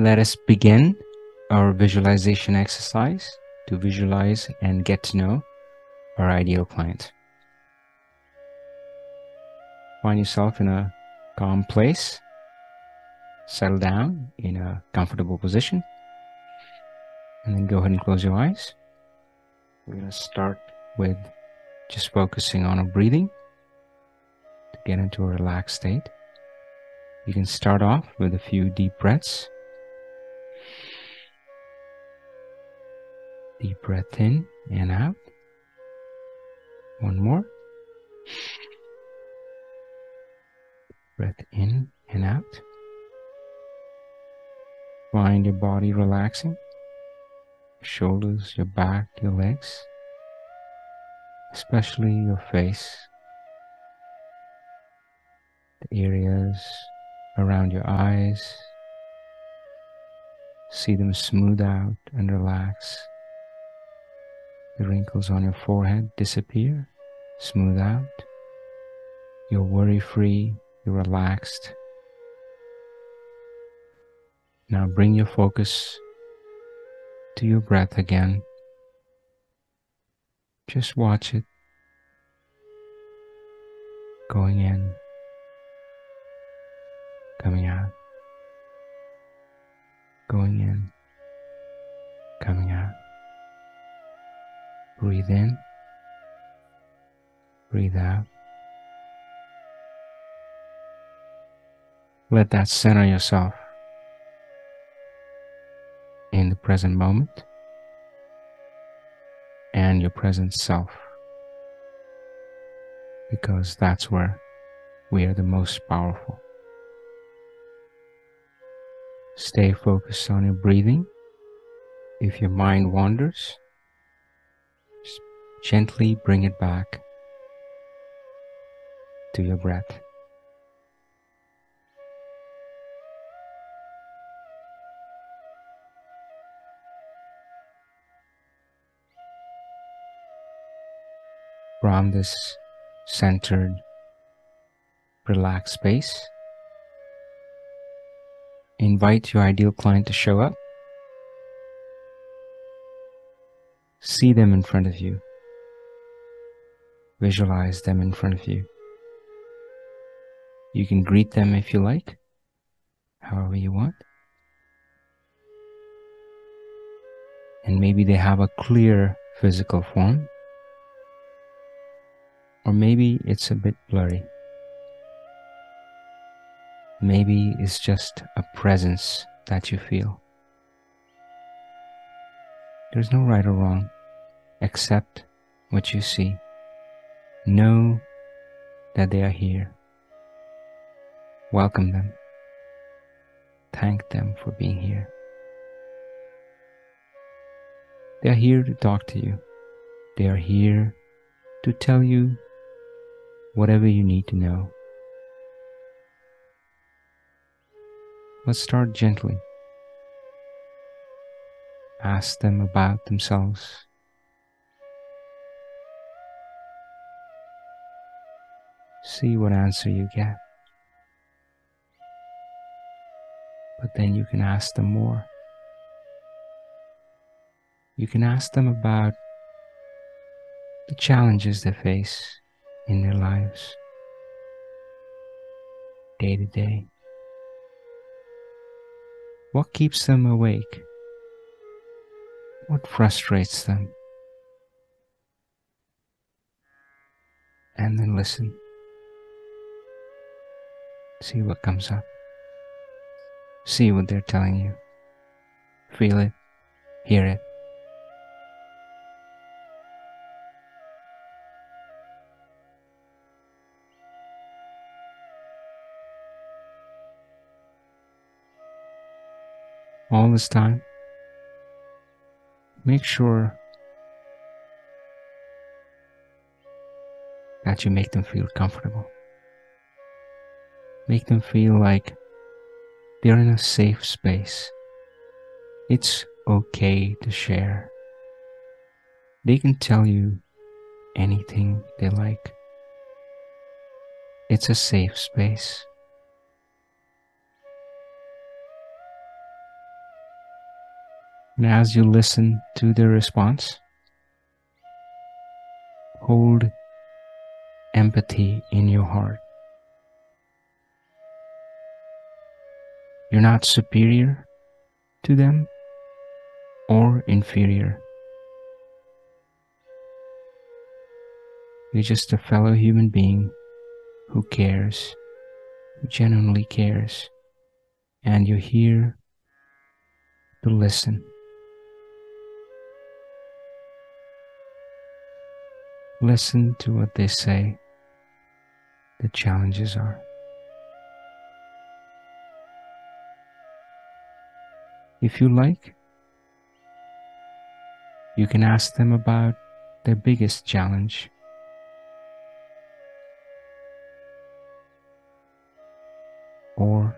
Let us begin our visualization exercise to visualize and get to know our ideal client. Find yourself in a calm place. Settle down in a comfortable position. And then go ahead and close your eyes. We're going to start with just focusing on our breathing to get into a relaxed state. You can start off with a few deep breaths. Deep breath in and out. One more. Breath in and out. Find your body relaxing. Shoulders, your back, your legs, especially your face, the areas around your eyes. See them smooth out and relax. The wrinkles on your forehead disappear, smooth out. You're worry free, you're relaxed. Now bring your focus to your breath again. Just watch it going in, coming out, going in, Breathe in, breathe out. Let that center yourself in the present moment and your present self because that's where we are the most powerful. Stay focused on your breathing. If your mind wanders, gently bring it back to your breath. From this centered, relaxed space, invite your ideal client to show up. See them in front of you. Visualize them in front of you. You can greet them if you like, however you want. And maybe they have a clear physical form, or maybe it's a bit blurry. Maybe it's just a presence that you feel. There's no right or wrong. Accept what you see. Know that they are here. Welcome them. Thank them for being here. They are here to talk to you. They are here to tell you whatever you need to know. Let's start gently. Ask them about themselves. See what answer you get. But then you can ask them more. You can ask them about the challenges they face in their lives, day to day. What keeps them awake? What frustrates them? And then listen. See what comes up. See what they're telling you. Feel it. Hear it. all this time, make sure that you make them feel comfortable. Make them feel like they're in a safe space. It's okay to share. They can tell you anything they like. It's a safe space. And as you listen to their response, hold empathy in your heart. You're not superior to them or inferior. You're just a fellow human being who cares, who genuinely cares, and you're here to listen. Listen to what they say the challenges are. If you like, you can ask them about their biggest challenge. Or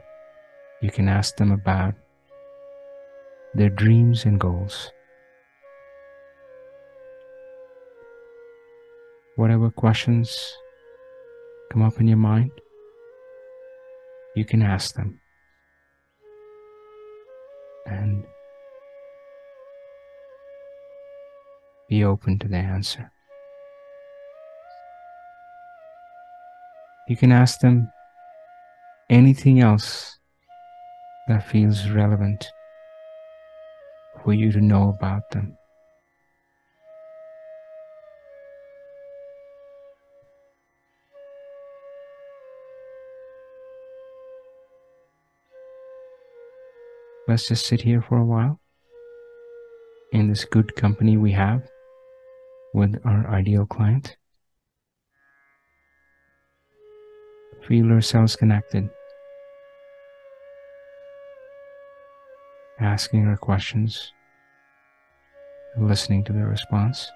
you can ask them about their dreams and goals. Whatever questions come up in your mind, you can ask them. And be open to the answer. You can ask them anything else that feels relevant for you to know about them. Let's just sit here for a while in this good company we have with our ideal client. Feel ourselves connected. Asking our questions, listening to their response.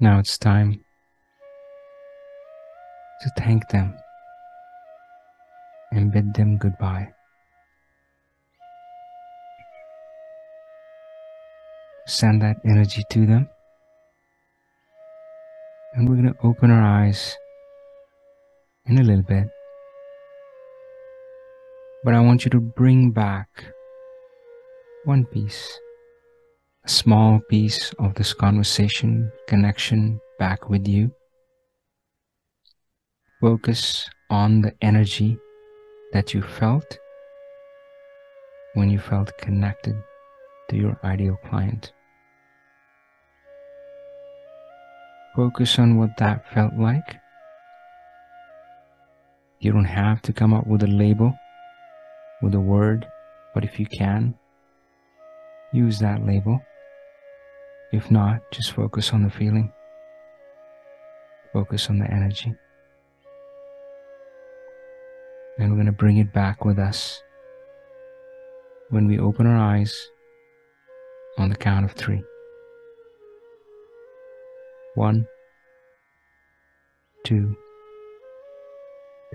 Now it's time to thank them and bid them goodbye. Send that energy to them. And we're going to open our eyes in a little bit. But I want you to bring back one piece small piece of this conversation connection back with you. Focus on the energy that you felt when you felt connected to your ideal client. Focus on what that felt like. You don't have to come up with a label, with a word, but if you can, use that label. If not, just focus on the feeling. Focus on the energy. And we're going to bring it back with us when we open our eyes on the count of three. One, two,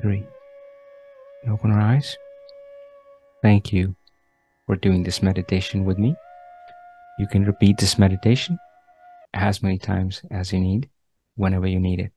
three. open our eyes. Thank you for doing this meditation with me. You can repeat this meditation as many times as you need, whenever you need it.